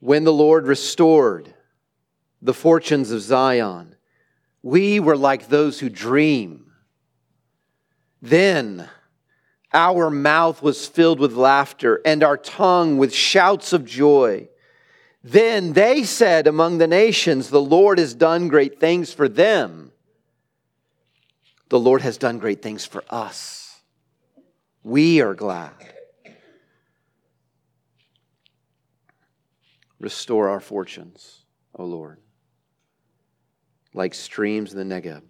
When the Lord restored the fortunes of Zion, we were like those who dream. Then our mouth was filled with laughter and our tongue with shouts of joy. Then they said among the nations, The Lord has done great things for them. The Lord has done great things for us. We are glad. Restore our fortunes, O Lord, like streams in the Negeb.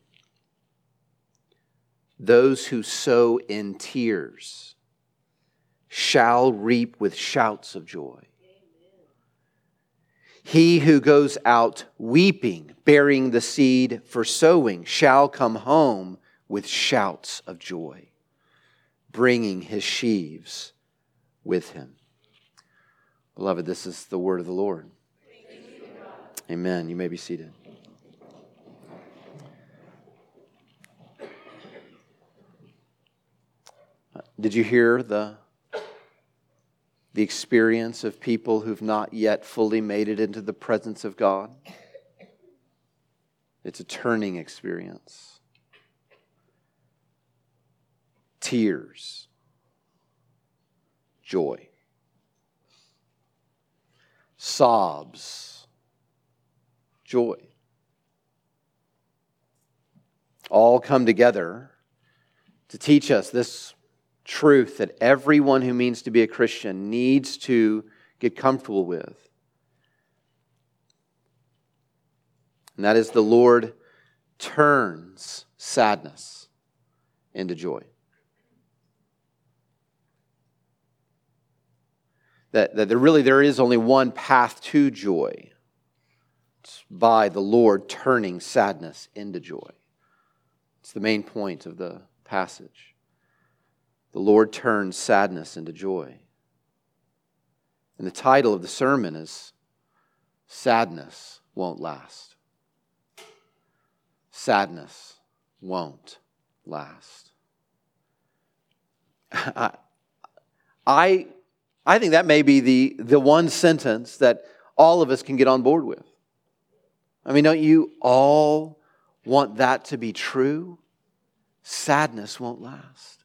Those who sow in tears shall reap with shouts of joy. He who goes out weeping, bearing the seed for sowing, shall come home with shouts of joy, bringing his sheaves with him. Beloved, this is the word of the Lord. Amen. You may be seated. Uh, did you hear the, the experience of people who've not yet fully made it into the presence of God? It's a turning experience. Tears, joy, sobs, joy. All come together to teach us this truth that everyone who means to be a Christian needs to get comfortable with. And that is the Lord turns sadness into joy. That, that there really there is only one path to joy. It's by the Lord turning sadness into joy. It's the main point of the passage. The Lord turns sadness into joy. And the title of the sermon is Sadness Won't Last. Sadness won't last. I, I, I think that may be the, the one sentence that all of us can get on board with. I mean, don't you all want that to be true? Sadness won't last.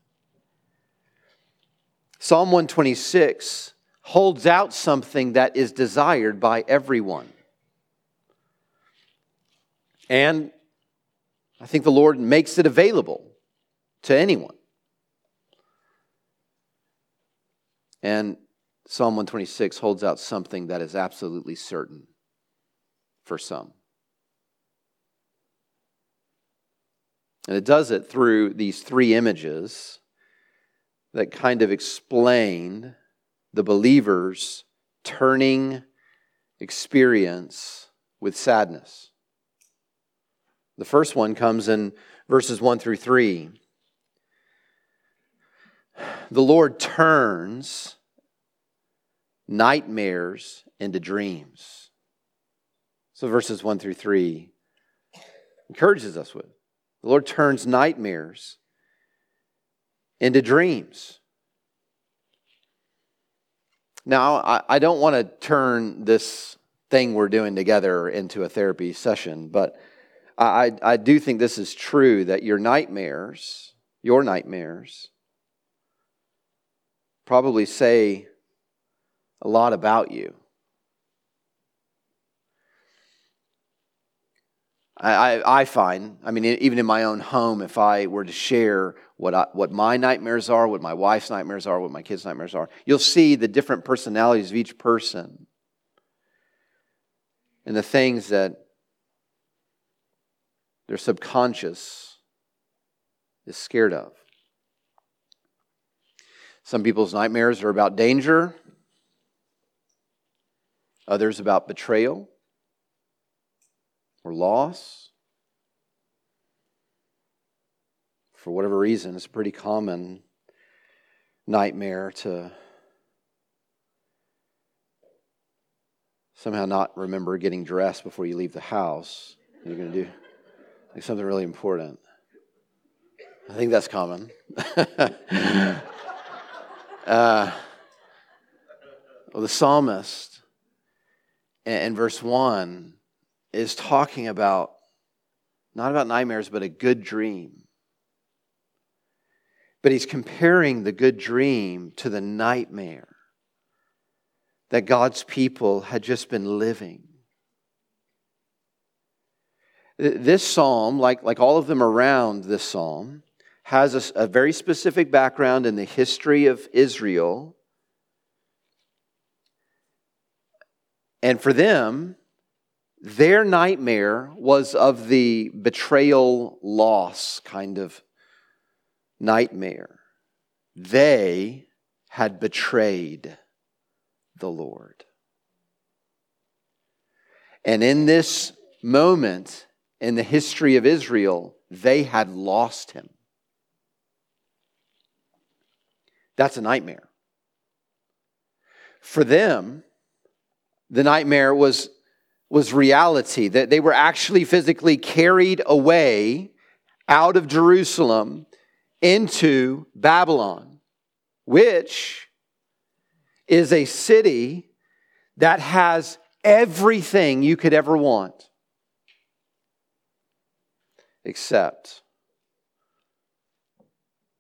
Psalm 126 holds out something that is desired by everyone. And I think the Lord makes it available to anyone. And Psalm 126 holds out something that is absolutely certain for some. And it does it through these three images that kind of explain the believer's turning experience with sadness. The first one comes in verses 1 through 3. The Lord turns nightmares into dreams. So, verses 1 through 3 encourages us with. The Lord turns nightmares into dreams. Now, I, don't want to turn this thing we're doing together into a therapy session, but I, I do think this is true that your nightmares, your nightmares, probably say a lot about you. I, I, find, I mean, even in my own home, if I were to share what, I, what my nightmares are, what my wife's nightmares are, what my kids' nightmares are, you'll see the different personalities of each person and the things that their subconscious is scared of. Some people's nightmares are about danger, others about betrayal or loss. For whatever reason, it's a pretty common nightmare to somehow not remember getting dressed before you leave the house. You're going to do like something really important. I think that's common. uh, well, the psalmist in verse 1 is talking about not about nightmares, but a good dream. But he's comparing the good dream to the nightmare that God's people had just been living. This psalm, like, like all of them around this psalm, has a, a very specific background in the history of Israel. And for them, their nightmare was of the betrayal loss kind of nightmare. They had betrayed the Lord. And in this moment in the history of Israel, they had lost him. That's a nightmare. For them, the nightmare was, was reality, that they were actually physically carried away out of Jerusalem into Babylon, which is a city that has everything you could ever want, except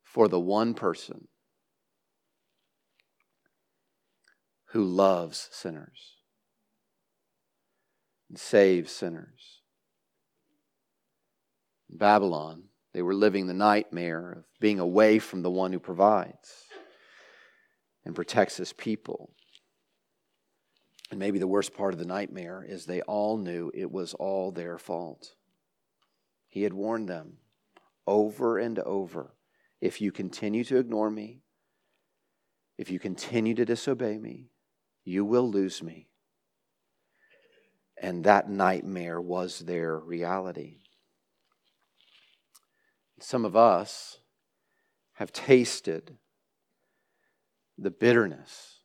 for the one person who loves sinners and saves sinners. In Babylon, they were living the nightmare of being away from the one who provides and protects his people. And maybe the worst part of the nightmare is they all knew it was all their fault. He had warned them over and over if you continue to ignore me, if you continue to disobey me, you will lose me. And that nightmare was their reality. Some of us have tasted the bitterness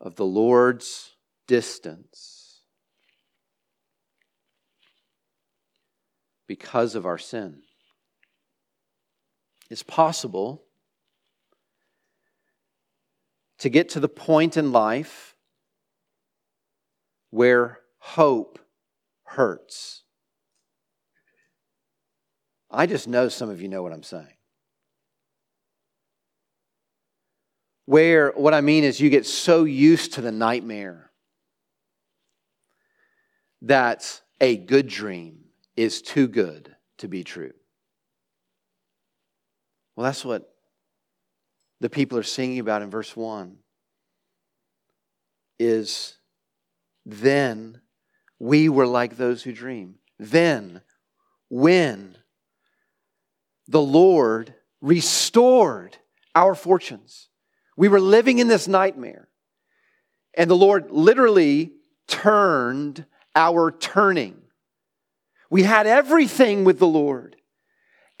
of the Lord's distance because of our sin. It's possible to get to the point in life where hope hurts. I just know some of you know what I'm saying. Where what I mean is you get so used to the nightmare that a good dream is too good to be true. Well, that's what the people are singing about in verse 1 is then we were like those who dream. Then, when the Lord restored our fortunes, we were living in this nightmare, and the Lord literally turned our turning. We had everything with the Lord,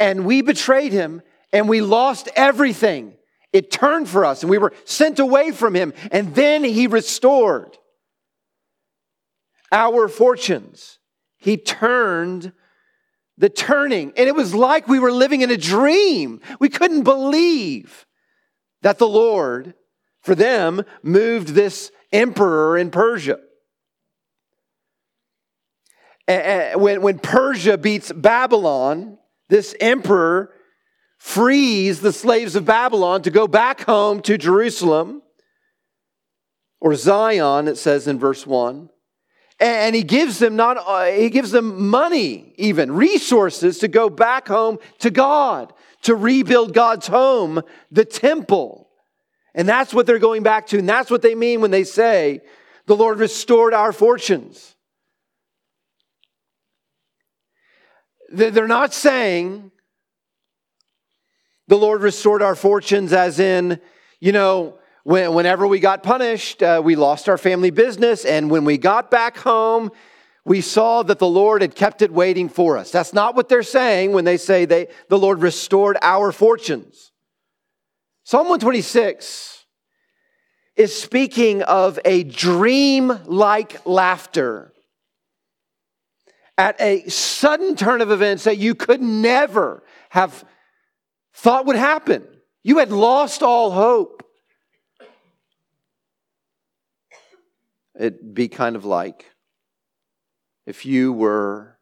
and we betrayed him, and we lost everything. It turned for us and we were sent away from him. And then he restored our fortunes. He turned the turning. And it was like we were living in a dream. We couldn't believe that the Lord, for them, moved this emperor in Persia. When, when Persia beats Babylon, this emperor frees the slaves of Babylon to go back home to Jerusalem or Zion, it says in verse 1. And he gives them not uh, he gives them money, even resources to go back home to God, to rebuild God's home, the temple. And that's what they're going back to, and that's what they mean when they say, the Lord restored our fortunes. They're not saying the Lord restored our fortunes, as in, you know, when, whenever we got punished, uh, we lost our family business. And when we got back home, we saw that the Lord had kept it waiting for us. That's not what they're saying when they say they, the Lord restored our fortunes. Psalm 126 is speaking of a dream like laughter at a sudden turn of events that you could never have thought would happen. You had lost all hope. It'd be kind of like if you were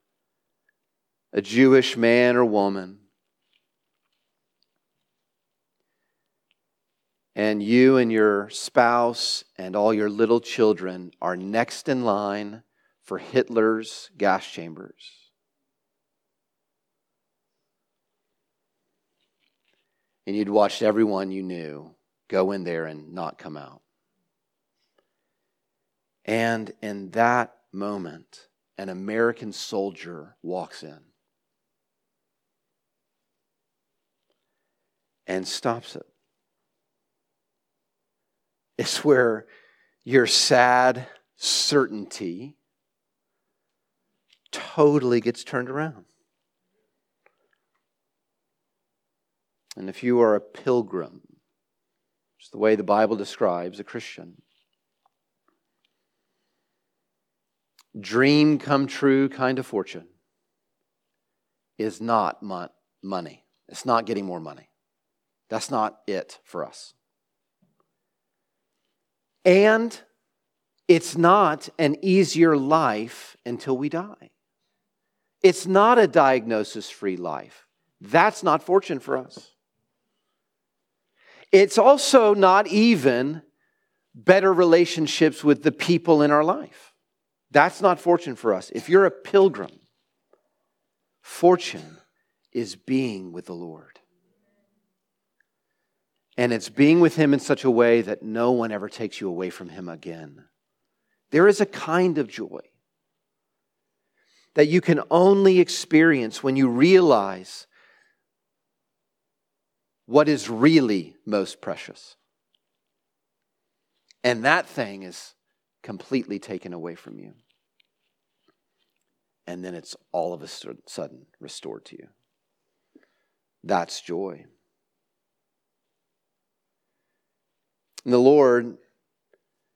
a Jewish man or woman and you and your spouse and all your little children are next in line for Hitler's gas chambers. And you'd watched everyone you knew go in there and not come out. And in that moment, an American soldier walks in and stops it. It's where your sad certainty totally gets turned around. And if you are a pilgrim, which is the way the Bible describes a Christian, dream come true kind of fortune is not money. It's not getting more money. That's not it for us. And it's not an easier life until we die. It's not a diagnosis free life. That's not fortune for us. It's also not even better relationships with the people in our life. That's not fortune for us. If you're a pilgrim, fortune is being with the Lord. And it's being with Him in such a way that no one ever takes you away from Him again. There is a kind of joy that you can only experience when you realize what is really most precious. And that thing is completely taken away from you. And then it's all of a sudden restored to you. That's joy. And the Lord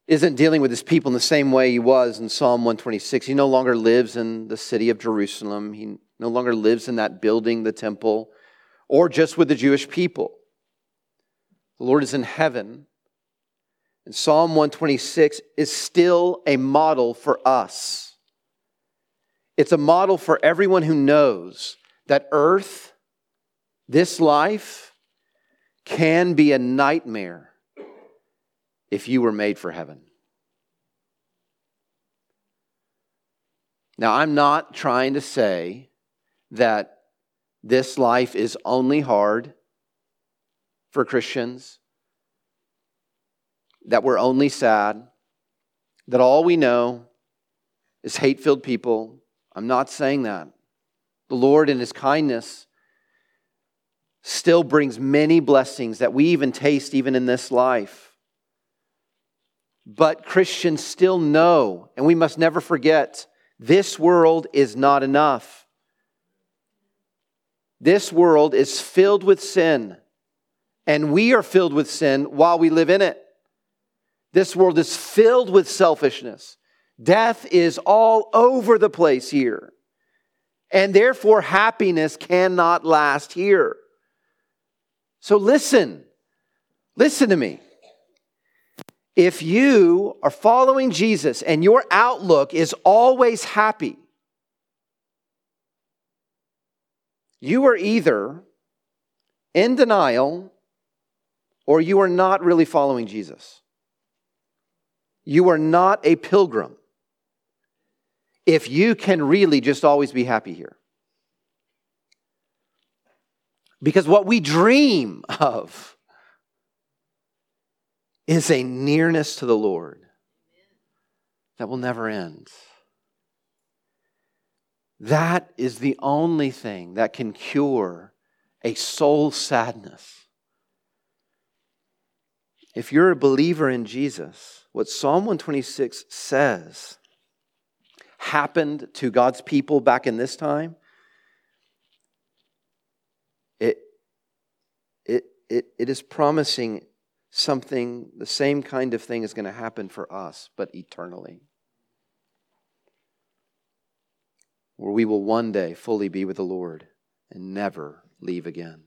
isn't dealing with his people in the same way he was in Psalm 126. He no longer lives in the city of Jerusalem, he no longer lives in that building, the temple, or just with the Jewish people. The Lord is in heaven. And Psalm 126 is still a model for us. It's a model for everyone who knows that earth, this life, can be a nightmare if you were made for heaven. Now, I'm not trying to say that this life is only hard for Christians, that we're only sad, that all we know is hate filled people. I'm not saying that. The Lord, in His kindness, still brings many blessings that we even taste even in this life. But Christians still know, and we must never forget, this world is not enough. This world is filled with sin, and we are filled with sin while we live in it. This world is filled with selfishness. Death is all over the place here. And therefore, happiness cannot last here. So listen. Listen to me. If you are following Jesus and your outlook is always happy, you are either in denial or you are not really following Jesus. You are not a pilgrim if you can really just always be happy here. Because what we dream of, is a nearness to the Lord that will never end. That is the only thing that can cure a soul sadness. If you're a believer in Jesus, what Psalm 126 says happened to God's people back in this time, it, it, it, it is promising something, the same kind of thing is going to happen for us, but eternally. Where we will one day fully be with the Lord and never leave again.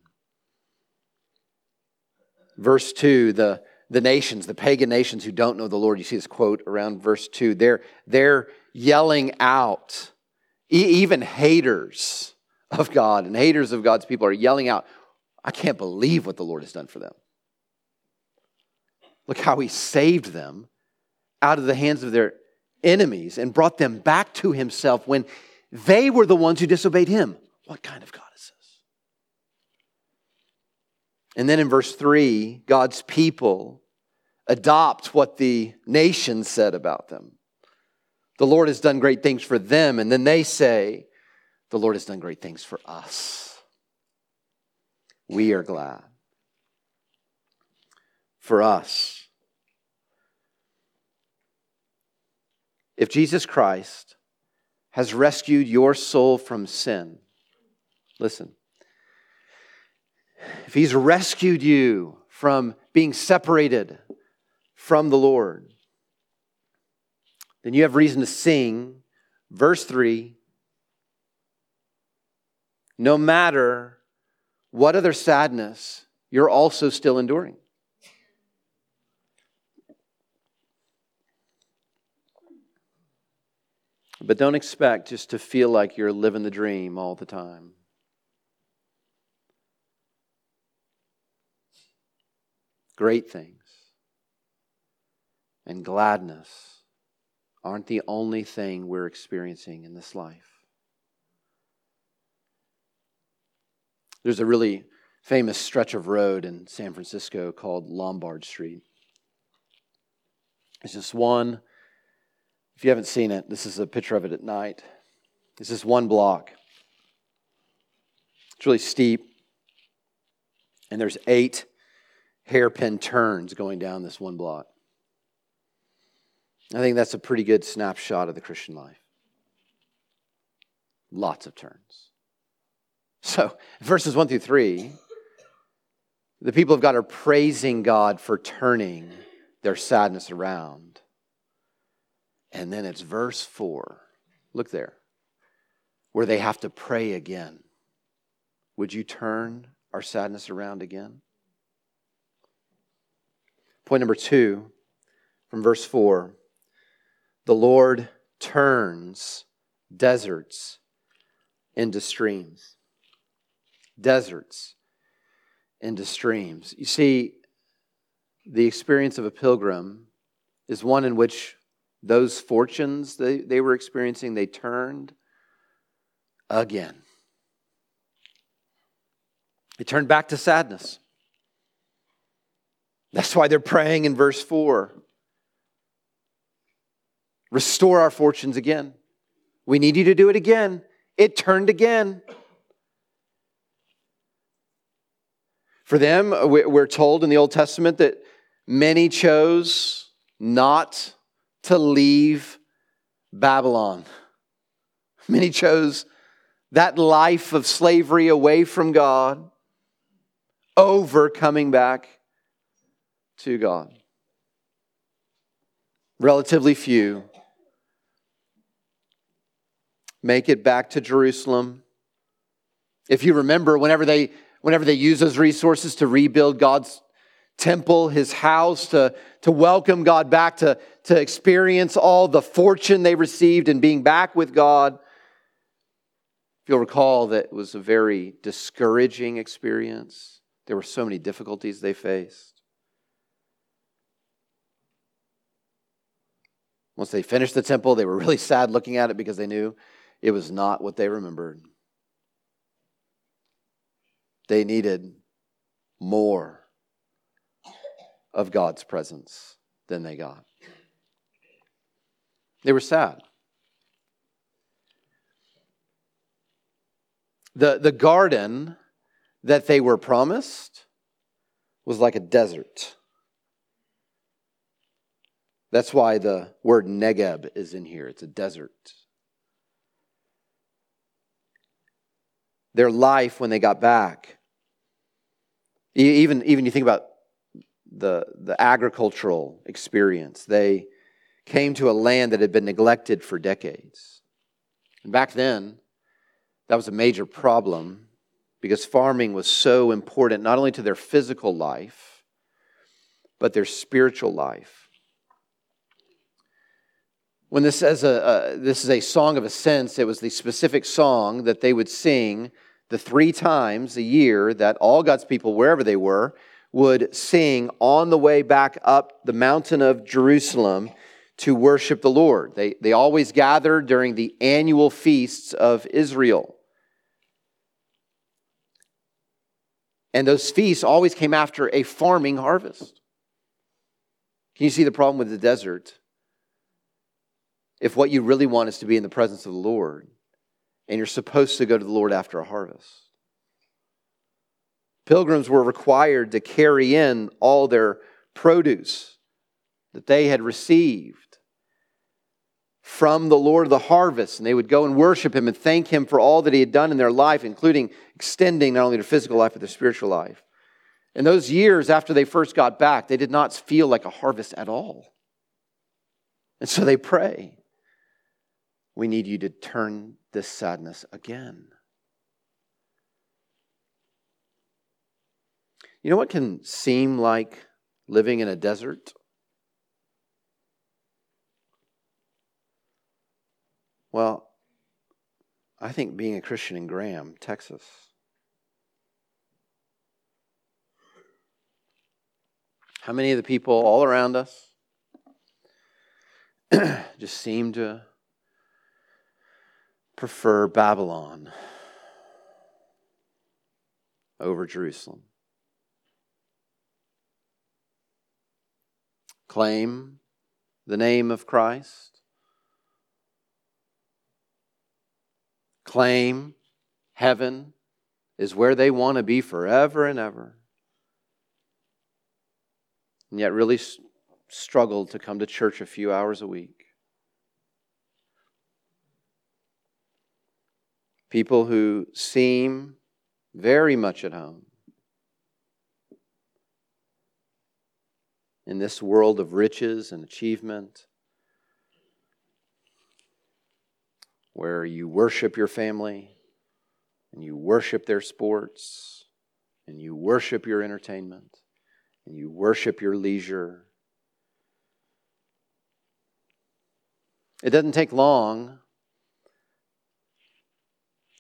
Verse 2 the, the nations, the pagan nations who don't know the Lord, you see this quote around verse 2, they're, they're yelling out. E- even haters of God and haters of God's people are yelling out, I can't believe what the Lord has done for them. Look how he saved them out of the hands of their enemies and brought them back to himself when they were the ones who disobeyed him. What kind of God is this? And then in verse 3, God's people adopt what the nation said about them. The Lord has done great things for them. And then they say, The Lord has done great things for us. We are glad. For us. If Jesus Christ has rescued your soul from sin, listen, if he's rescued you from being separated from the Lord, then you have reason to sing. Verse 3 No matter what other sadness you're also still enduring. But don't expect just to feel like you're living the dream all the time. Great things and gladness aren't the only thing we're experiencing in this life. There's a really famous stretch of road in San Francisco called Lombard Street. It's just one, if you haven't seen it, this is a picture of it at night. It's just one block. It's really steep. And there's eight hairpin turns going down this one block. I think that's a pretty good snapshot of the Christian life. Lots of turns. So, verses 1 through 3, the people of God are praising God for turning their sadness around. And then it's verse 4. Look there, where they have to pray again. Would you turn our sadness around again? Point number two from verse 4 the Lord turns deserts into streams. Deserts into streams. You see, the experience of a pilgrim is one in which those fortunes they, they were experiencing, they turned again. They turned back to sadness. That's why they're praying in verse 4 Restore our fortunes again. We need you to do it again. It turned again. For them, we're told in the Old Testament that many chose not to leave Babylon. Many chose that life of slavery away from God over coming back to God. Relatively few make it back to Jerusalem. If you remember, whenever they, whenever they use those resources to rebuild God's temple, his house, to, to welcome God back, to, to experience all the fortune they received in being back with God, if you'll recall that was a very discouraging experience. There were so many difficulties they faced. Once they finished the temple, they were really sad looking at it because they knew it was not what they remembered. They needed more of God's presence than they got. They were sad. The, the garden that they were promised was like a desert. That's why the word Negeb is in here. It's a desert. their life when they got back. Even, even you think about the, the agricultural experience, they came to a land that had been neglected for decades. And back then, that was a major problem because farming was so important not only to their physical life, but their spiritual life. When this says a, this is a song of ascents, it was the specific song that they would sing the three times a year that all God's people, wherever they were, would sing on the way back up the mountain of Jerusalem to worship the Lord. They, they always gathered during the annual feasts of Israel. And those feasts always came after a farming harvest. Can you see the problem with the desert? If what you really want is to be in the presence of the Lord, and you're supposed to go to the Lord after a harvest. Pilgrims were required to carry in all their produce that they had received from the Lord of the harvest. And they would go and worship him and thank him for all that he had done in their life, including extending not only their physical life, but their spiritual life. In those years after they first got back, they did not feel like a harvest at all. And so they pray, We need you to turn this sadness again. You know what can seem like living in a desert? Well, I think being a Christian in Graham, Texas. How many of the people all around us just seem to prefer Babylon over Jerusalem? Claim the name of Christ. Claim heaven is where they want to be forever and ever and yet really struggled to come to church a few hours a week. People who seem very much at home in this world of riches and achievement, where you worship your family and you worship their sports and you worship your entertainment and you worship your leisure. It doesn't take long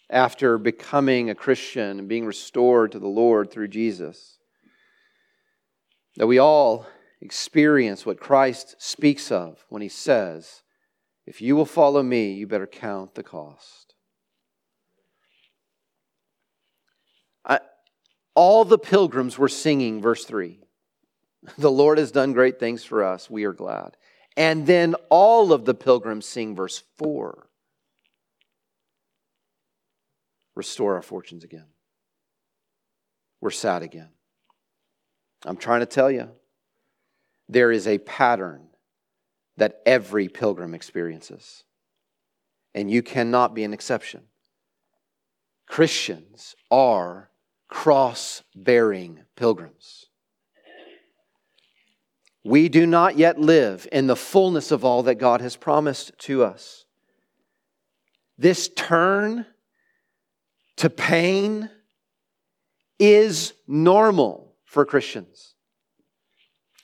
after becoming a Christian and being restored to the Lord through Jesus that we all experience what Christ speaks of when he says, If you will follow me, you better count the cost. I, all the pilgrims were singing, verse 3. The Lord has done great things for us. We are glad. And then all of the pilgrims sing verse 4 Restore our fortunes again. We're sad again. I'm trying to tell you, there is a pattern that every pilgrim experiences. And you cannot be an exception. Christians are cross bearing pilgrims. We do not yet live in the fullness of all that God has promised to us. This turn to pain is normal for Christians.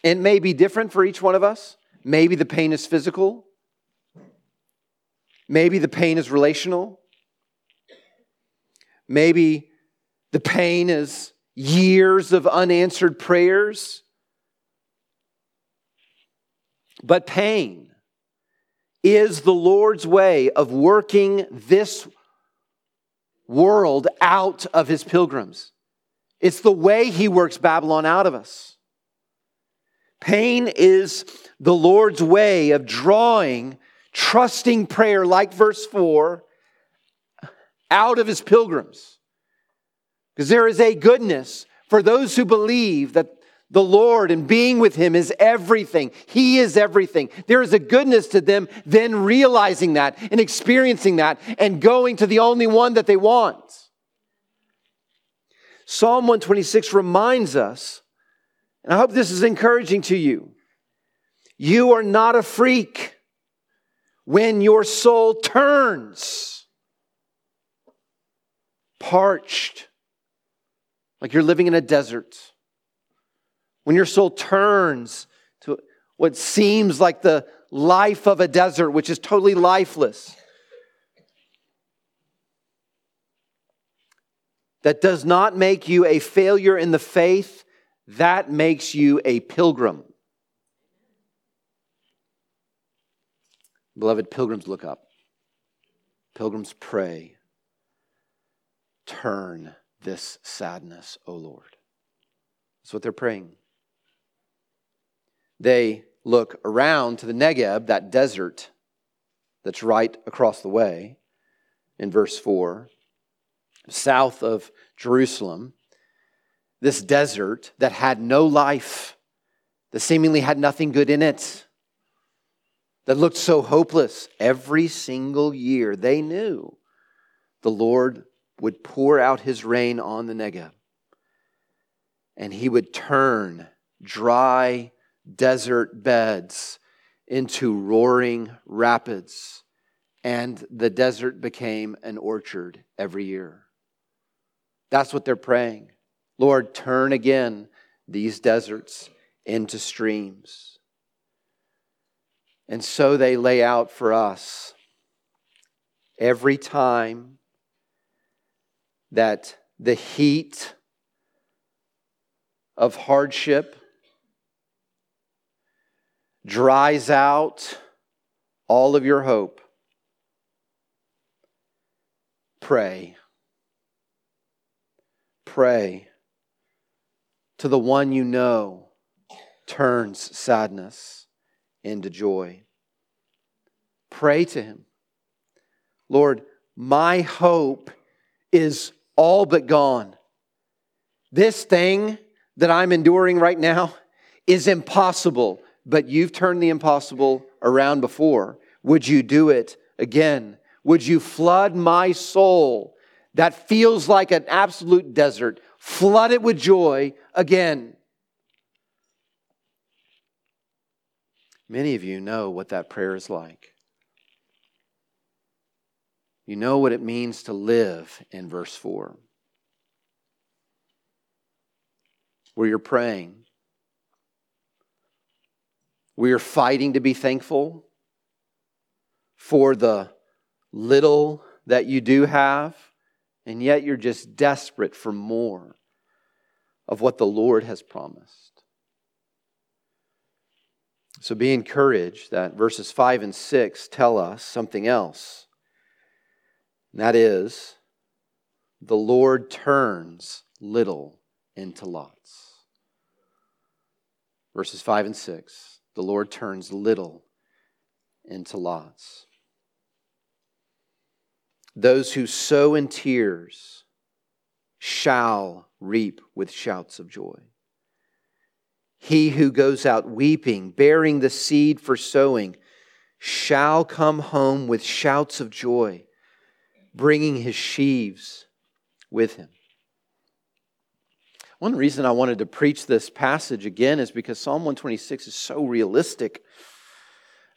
It may be different for each one of us. Maybe the pain is physical. Maybe the pain is relational. Maybe the pain is years of unanswered prayers but pain is the Lord's way of working this world out of his pilgrims. It's the way he works Babylon out of us. Pain is the Lord's way of drawing trusting prayer, like verse 4, out of his pilgrims. Because there is a goodness for those who believe that the Lord and being with Him is everything. He is everything. There is a goodness to them, then realizing that and experiencing that and going to the only one that they want. Psalm 126 reminds us, and I hope this is encouraging to you. You are not a freak when your soul turns parched, like you're living in a desert. When your soul turns to what seems like the life of a desert, which is totally lifeless, that does not make you a failure in the faith, that makes you a pilgrim. Beloved, pilgrims look up. Pilgrims pray. Turn this sadness, O Lord. That's what they're praying. They look around to the Negeb, that desert that's right across the way, in verse 4, south of Jerusalem. This desert that had no life, that seemingly had nothing good in it that looked so hopeless. Every single year, they knew the Lord would pour out his rain on the Negev. And he would turn dry desert beds into roaring rapids. And the desert became an orchard every year. That's what they're praying. Lord, turn again these deserts into streams. And so they lay out for us every time that the heat of hardship dries out all of your hope. Pray. Pray to the one you know turns sadness into joy. Pray to Him. Lord, my hope is all but gone. This thing that I'm enduring right now is impossible, but you've turned the impossible around before. Would you do it again? Would you flood my soul that feels like an absolute desert? Flood it with joy again. Many of you know what that prayer is like. You know what it means to live in verse 4, where you're praying, where you're fighting to be thankful for the little that you do have, and yet you're just desperate for more of what the Lord has promised. So be encouraged that verses 5 and 6 tell us something else. And that is, the Lord turns little into lots. Verses 5 and 6 the Lord turns little into lots. Those who sow in tears shall reap with shouts of joy. He who goes out weeping, bearing the seed for sowing, shall come home with shouts of joy, bringing his sheaves with him. One reason I wanted to preach this passage again is because Psalm 126 is so realistic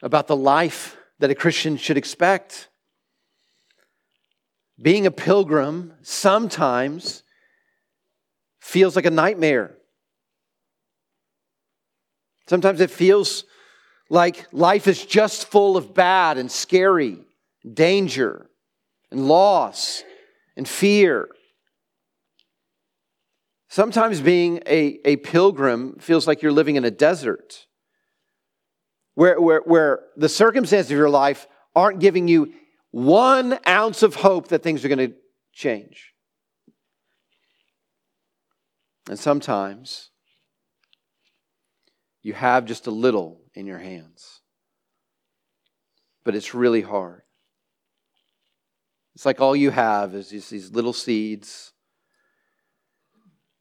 about the life that a Christian should expect. Being a pilgrim sometimes feels like a nightmare. Sometimes it feels like life is just full of bad and scary, danger and loss and fear. Sometimes being a, a pilgrim feels like you're living in a desert where, where, where the circumstances of your life aren't giving you one ounce of hope that things are going to change. And sometimes you have just a little in your hands. But it's really hard. It's like all you have is these, little seeds.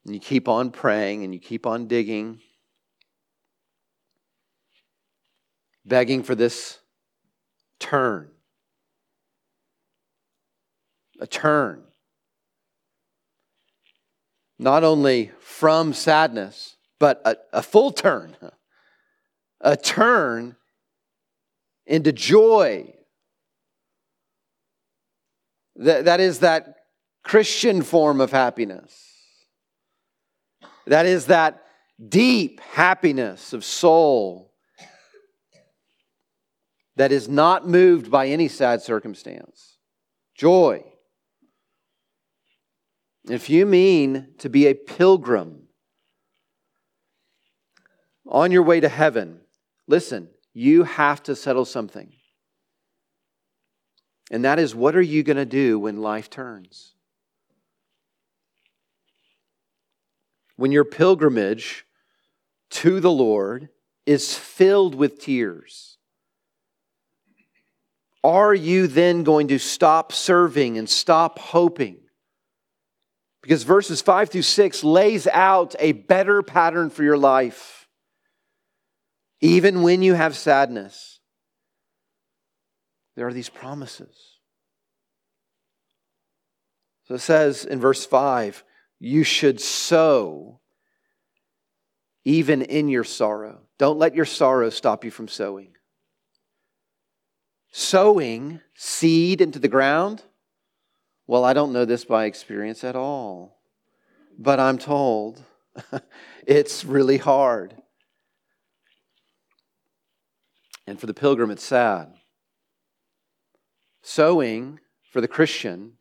And you keep on praying and you keep on digging, begging for this turn. A turn. Not only from sadness, but a, a full turn, a turn into joy. That, that is that Christian form of happiness. That is that deep happiness of soul that is not moved by any sad circumstance. Joy. If you mean to be a pilgrim on your way to heaven, listen, you have to settle something. And that is what are you going to do when life turns? When your pilgrimage to the Lord is filled with tears, are you then going to stop serving and stop hoping? Because verses 5 through 6 lays out a better pattern for your life. Even when you have sadness, there are these promises. So it says in verse 5 you should sow even in your sorrow. Don't let your sorrow stop you from sowing. Sowing seed into the ground well, I don't know this by experience at all, but I'm told it's really hard. And for the pilgrim, it's sad. Sowing for the Christian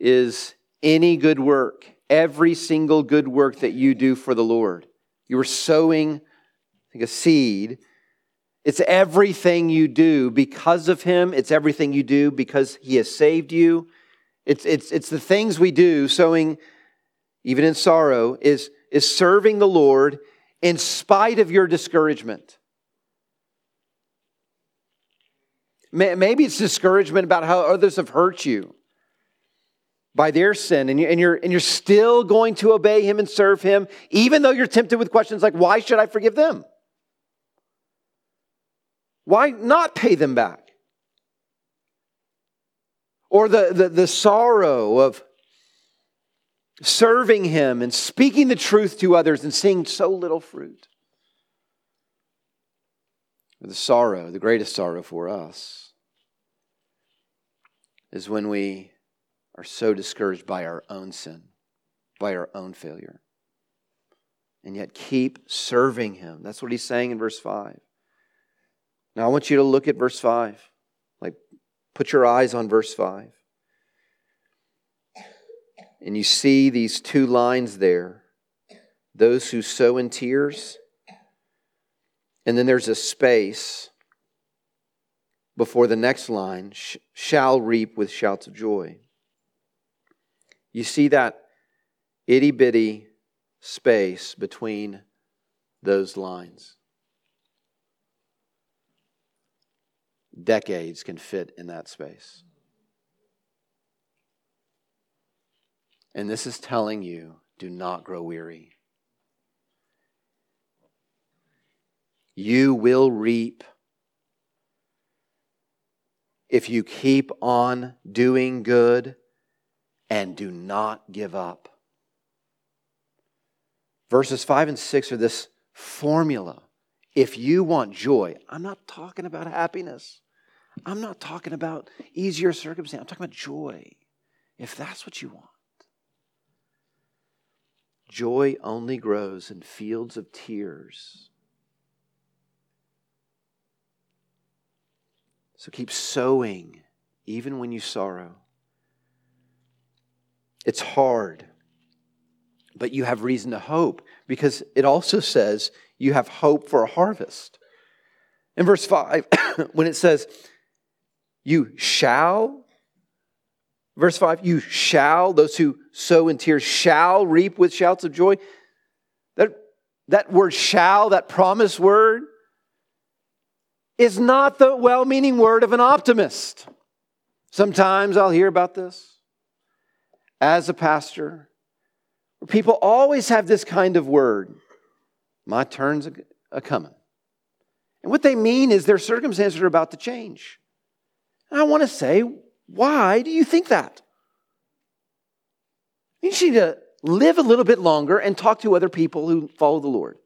is any good work, every single good work that you do for the Lord. You are sowing like a seed. It's everything you do because of Him. It's everything you do because He has saved you. It's, it's, it's the things we do, sowing even in sorrow, is, is serving the Lord in spite of your discouragement. Maybe it's discouragement about how others have hurt you by their sin, and, you, and, you're, and you're still going to obey Him and serve Him, even though you're tempted with questions like, why should I forgive them? Why not pay them back? Or the, the, the sorrow of serving Him and speaking the truth to others and seeing so little fruit. The sorrow, the greatest sorrow for us, is when we are so discouraged by our own sin, by our own failure, and yet keep serving Him. That's what He's saying in verse 5. Now, I want you to look at verse 5. Put your eyes on verse 5. And you see these two lines there those who sow in tears, and then there's a space before the next line shall reap with shouts of joy. You see that itty bitty space between those lines. Decades can fit in that space. And this is telling you do not grow weary. You will reap if you keep on doing good and do not give up. Verses 5 and 6 are this formula. If you want joy, I'm not talking about happiness. I'm not talking about easier circumstance. I'm talking about joy. If that's what you want. Joy only grows in fields of tears. So keep sowing even when you sorrow. It's hard, but you have reason to hope because it also says you have hope for a harvest. In verse 5, when it says, you shall, verse 5, you shall, those who sow in tears shall reap with shouts of joy. That, that word shall, that promise word, is not the well meaning word of an optimist. Sometimes I'll hear about this as a pastor, people always have this kind of word my turn's a coming. And what they mean is their circumstances are about to change. And I want to say, why do you think that? You need to live a little bit longer and talk to other people who follow the Lord.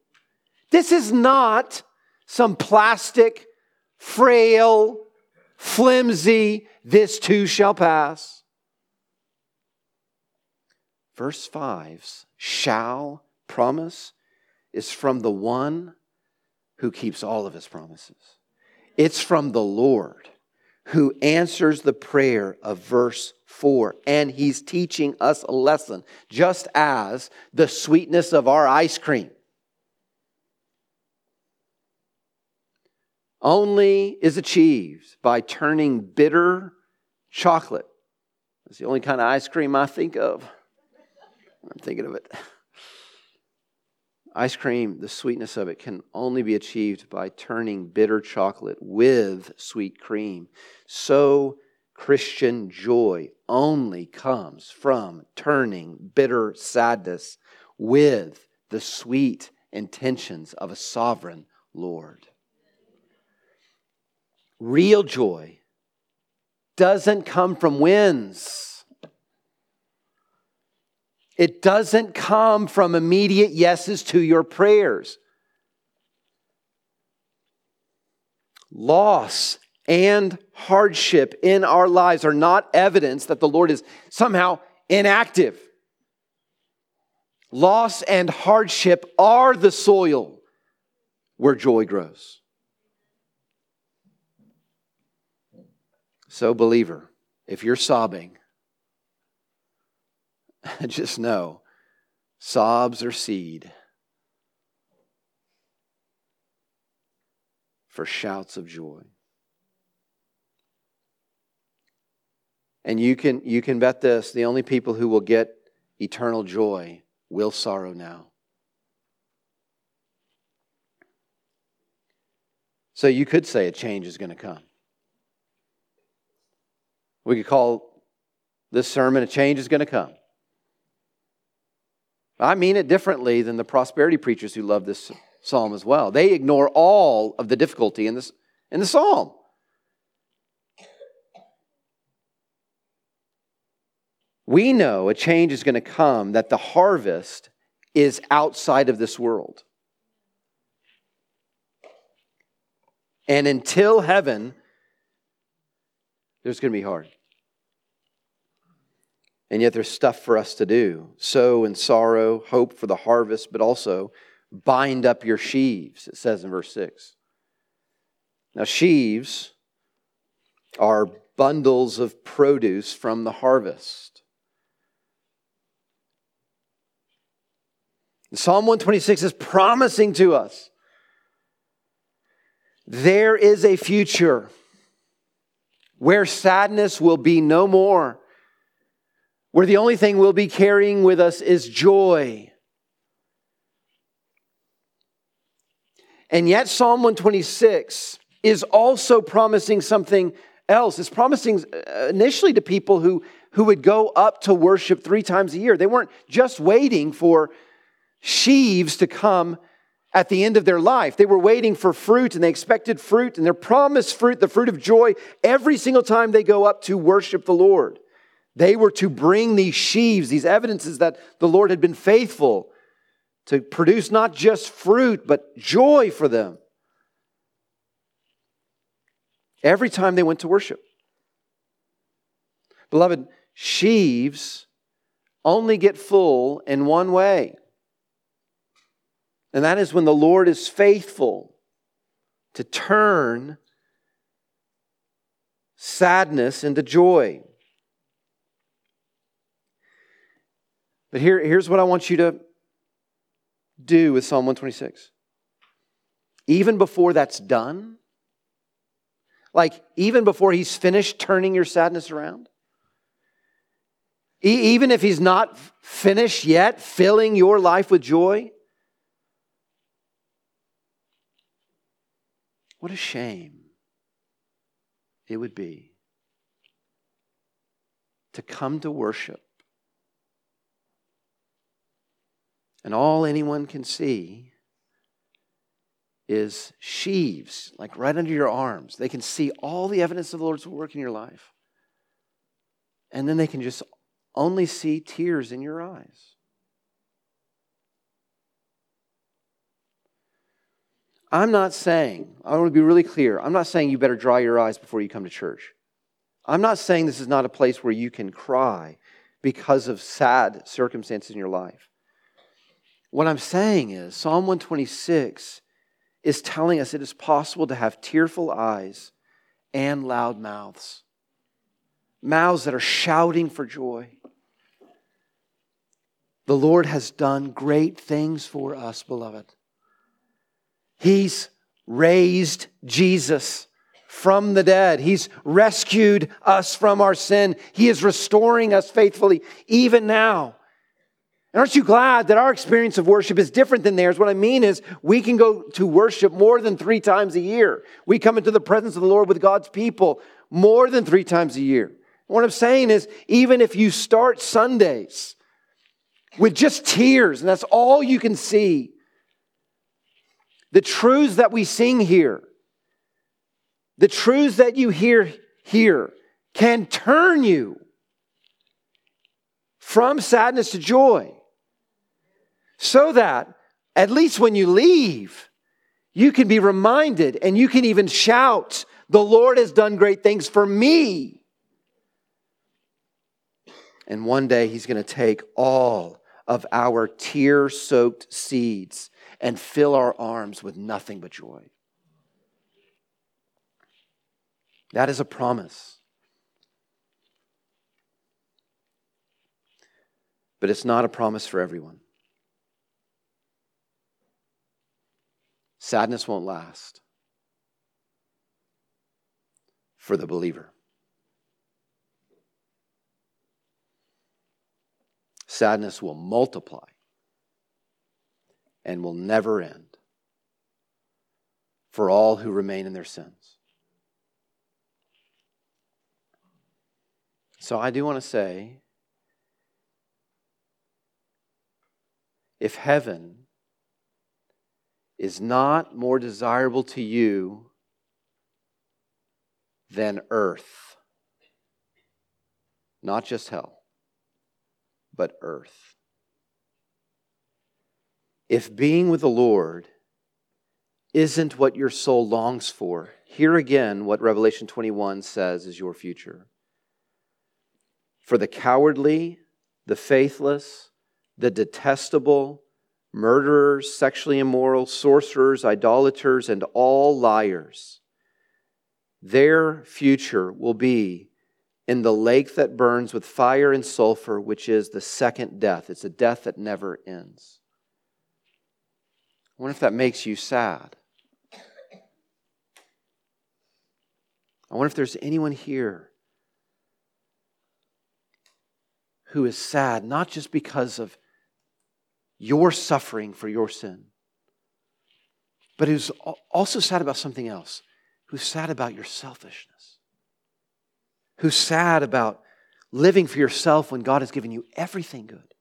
This is not some plastic, frail, flimsy, this too shall pass. Verse 5's shall promise is from the one who keeps all of his promises. It's from the Lord who answers the prayer of verse 4. And he's teaching us a lesson, just as the sweetness of our ice cream only is achieved by turning bitter chocolate. That's the only kind of ice cream I think of. I'm thinking of it. Ice cream, the sweetness of it can only be achieved by turning bitter chocolate with sweet cream. So, Christian joy only comes from turning bitter sadness with the sweet intentions of a sovereign Lord. Real joy doesn't come from wins it doesn't come from immediate yeses to your prayers. Loss and hardship in our lives are not evidence that the Lord is somehow inactive. Loss and hardship are the soil where joy grows. So, believer, if you're sobbing, just know sobs are seed for shouts of joy. And you can, you can bet this the only people who will get eternal joy will sorrow now. So you could say a change is going to come. We could call this sermon a change is going to come. I mean it differently than the prosperity preachers who love this psalm as well. They ignore all of the difficulty in, this, in the psalm. We know a change is going to come, that the harvest is outside of this world. And until heaven, there's going to be hard. And yet there's stuff for us to do sow in sorrow, hope for the harvest, but also bind up your sheaves, it says in verse 6. Now, sheaves are bundles of produce from the harvest. Psalm 126 is promising to us there is a future where sadness will be no more where the only thing we'll be carrying with us is joy. And yet, Psalm 126 is also promising something else. It's promising uh, initially to people who, who would go up to worship three times a year. They weren't just waiting for sheaves to come at the end of their life. They were waiting for fruit and they expected fruit and they're promised fruit, the fruit of joy, every single time they go up to worship the Lord. They were to bring these sheaves, these evidences that the Lord had been faithful to produce not just fruit, but joy for them. Every time they went to worship. Beloved, sheaves only get full in one way. And that is when the Lord is faithful to turn sadness into joy. But here, here's what I want you to do with Psalm 126. Even before that's done, like even before he's finished turning your sadness around, e- even if he's not finished yet filling your life with joy, what a shame it would be to come to worship And all anyone can see is sheaves, like right under your arms. They can see all the evidence of the Lord's work in your life. And then they can just only see tears in your eyes. I'm not saying, I want to be really clear, I'm not saying you better dry your eyes before you come to church. I'm not saying this is not a place where you can cry because of sad circumstances in your life. What I'm saying is, Psalm 126 is telling us it is possible to have tearful eyes and loud mouths, mouths that are shouting for joy. The Lord has done great things for us, beloved. He's raised Jesus from the dead. He's rescued us from our sin. He is restoring us faithfully even now. And aren't you glad that our experience of worship is different than theirs? What I mean is, we can go to worship more than three times a year. We come into the presence of the Lord with God's people more than three times a year. What I'm saying is, even if you start Sundays with just tears, and that's all you can see, the truths that we sing here, the truths that you hear here can turn you from sadness to joy. So that at least when you leave, you can be reminded and you can even shout, The Lord has done great things for me. And one day he's going to take all of our tear soaked seeds and fill our arms with nothing but joy. That is a promise. But it's not a promise for everyone. Sadness won't last for the believer. Sadness will multiply and will never end for all who remain in their sins. So I do want to say if heaven is not more desirable to you than earth, not just hell, but earth. If being with the Lord isn't what your soul longs for, hear again what Revelation 21 says is your future. For the cowardly, the faithless, the detestable, murderers, sexually immoral, sorcerers, idolaters, and all liars, their future will be in the lake that burns with fire and sulfur, which is the second death. It's a death that never ends. I wonder if that makes you sad. I wonder if there's anyone here who is sad, not just because of your suffering for your sin, but who's also sad about something else, who's sad about your selfishness, who's sad about living for yourself when God has given you everything good,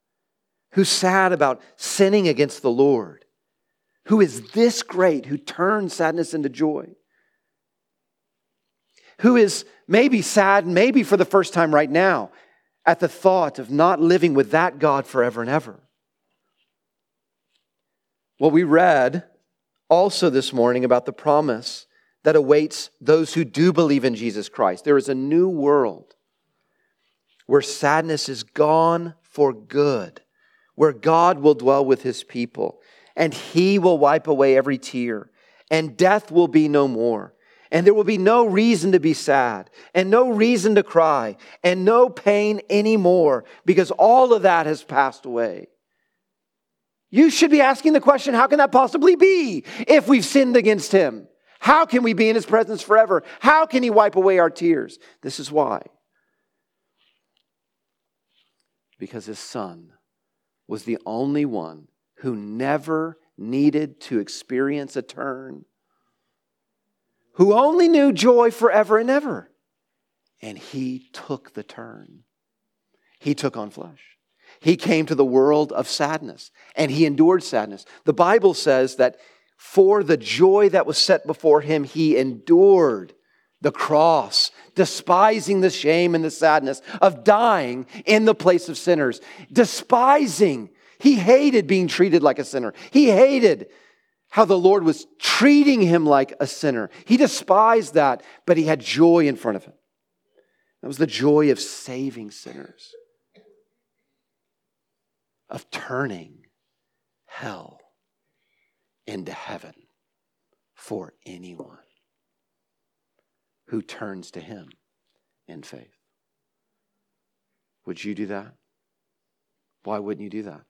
who's sad about sinning against the Lord, who is this great, who turns sadness into joy, who is maybe sad, maybe for the first time right now, at the thought of not living with that God forever and ever. What we read also this morning about the promise that awaits those who do believe in Jesus Christ. There is a new world where sadness is gone for good, where God will dwell with his people, and he will wipe away every tear, and death will be no more. And there will be no reason to be sad and no reason to cry and no pain anymore because all of that has passed away. You should be asking the question how can that possibly be if we've sinned against him? How can we be in his presence forever? How can he wipe away our tears? This is why. Because his son was the only one who never needed to experience a turn who only knew joy forever and ever. And he took the turn. He took on flesh. He came to the world of sadness and he endured sadness. The Bible says that for the joy that was set before him, he endured the cross, despising the shame and the sadness of dying in the place of sinners, despising. He hated being treated like a sinner. He hated how the Lord was treating him like a sinner. He despised that, but he had joy in front of him. That was the joy of saving sinners, of turning hell into heaven for anyone who turns to him in faith. Would you do that? Why wouldn't you do that?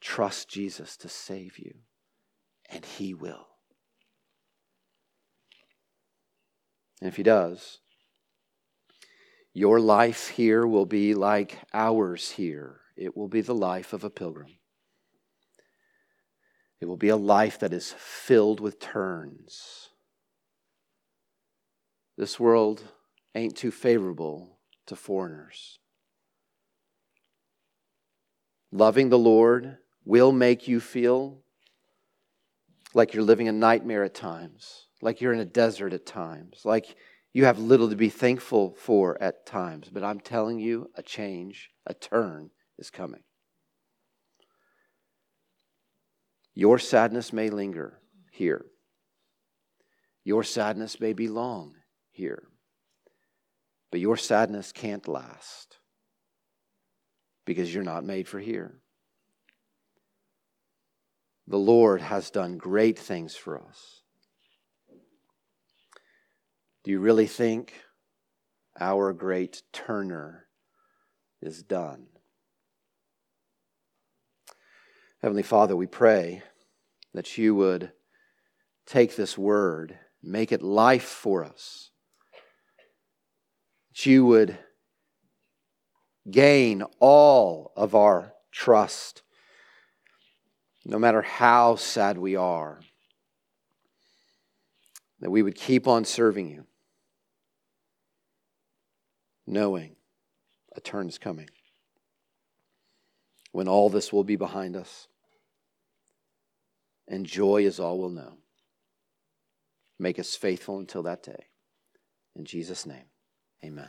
Trust Jesus to save you, and he will. And if he does, your life here will be like ours here. It will be the life of a pilgrim. It will be a life that is filled with turns. This world ain't too favorable to foreigners. Loving the Lord will make you feel like you're living a nightmare at times, like you're in a desert at times, like you have little to be thankful for at times. But I'm telling you, a change, a turn is coming. Your sadness may linger here. Your sadness may be long here. But your sadness can't last because you're not made for here. The Lord has done great things for us. Do you really think our great turner is done? Heavenly Father, we pray that you would take this word, make it life for us, that you would gain all of our trust, no matter how sad we are, that we would keep on serving you, knowing a turn is coming when all this will be behind us and joy is all we'll know. Make us faithful until that day. In Jesus' name, amen.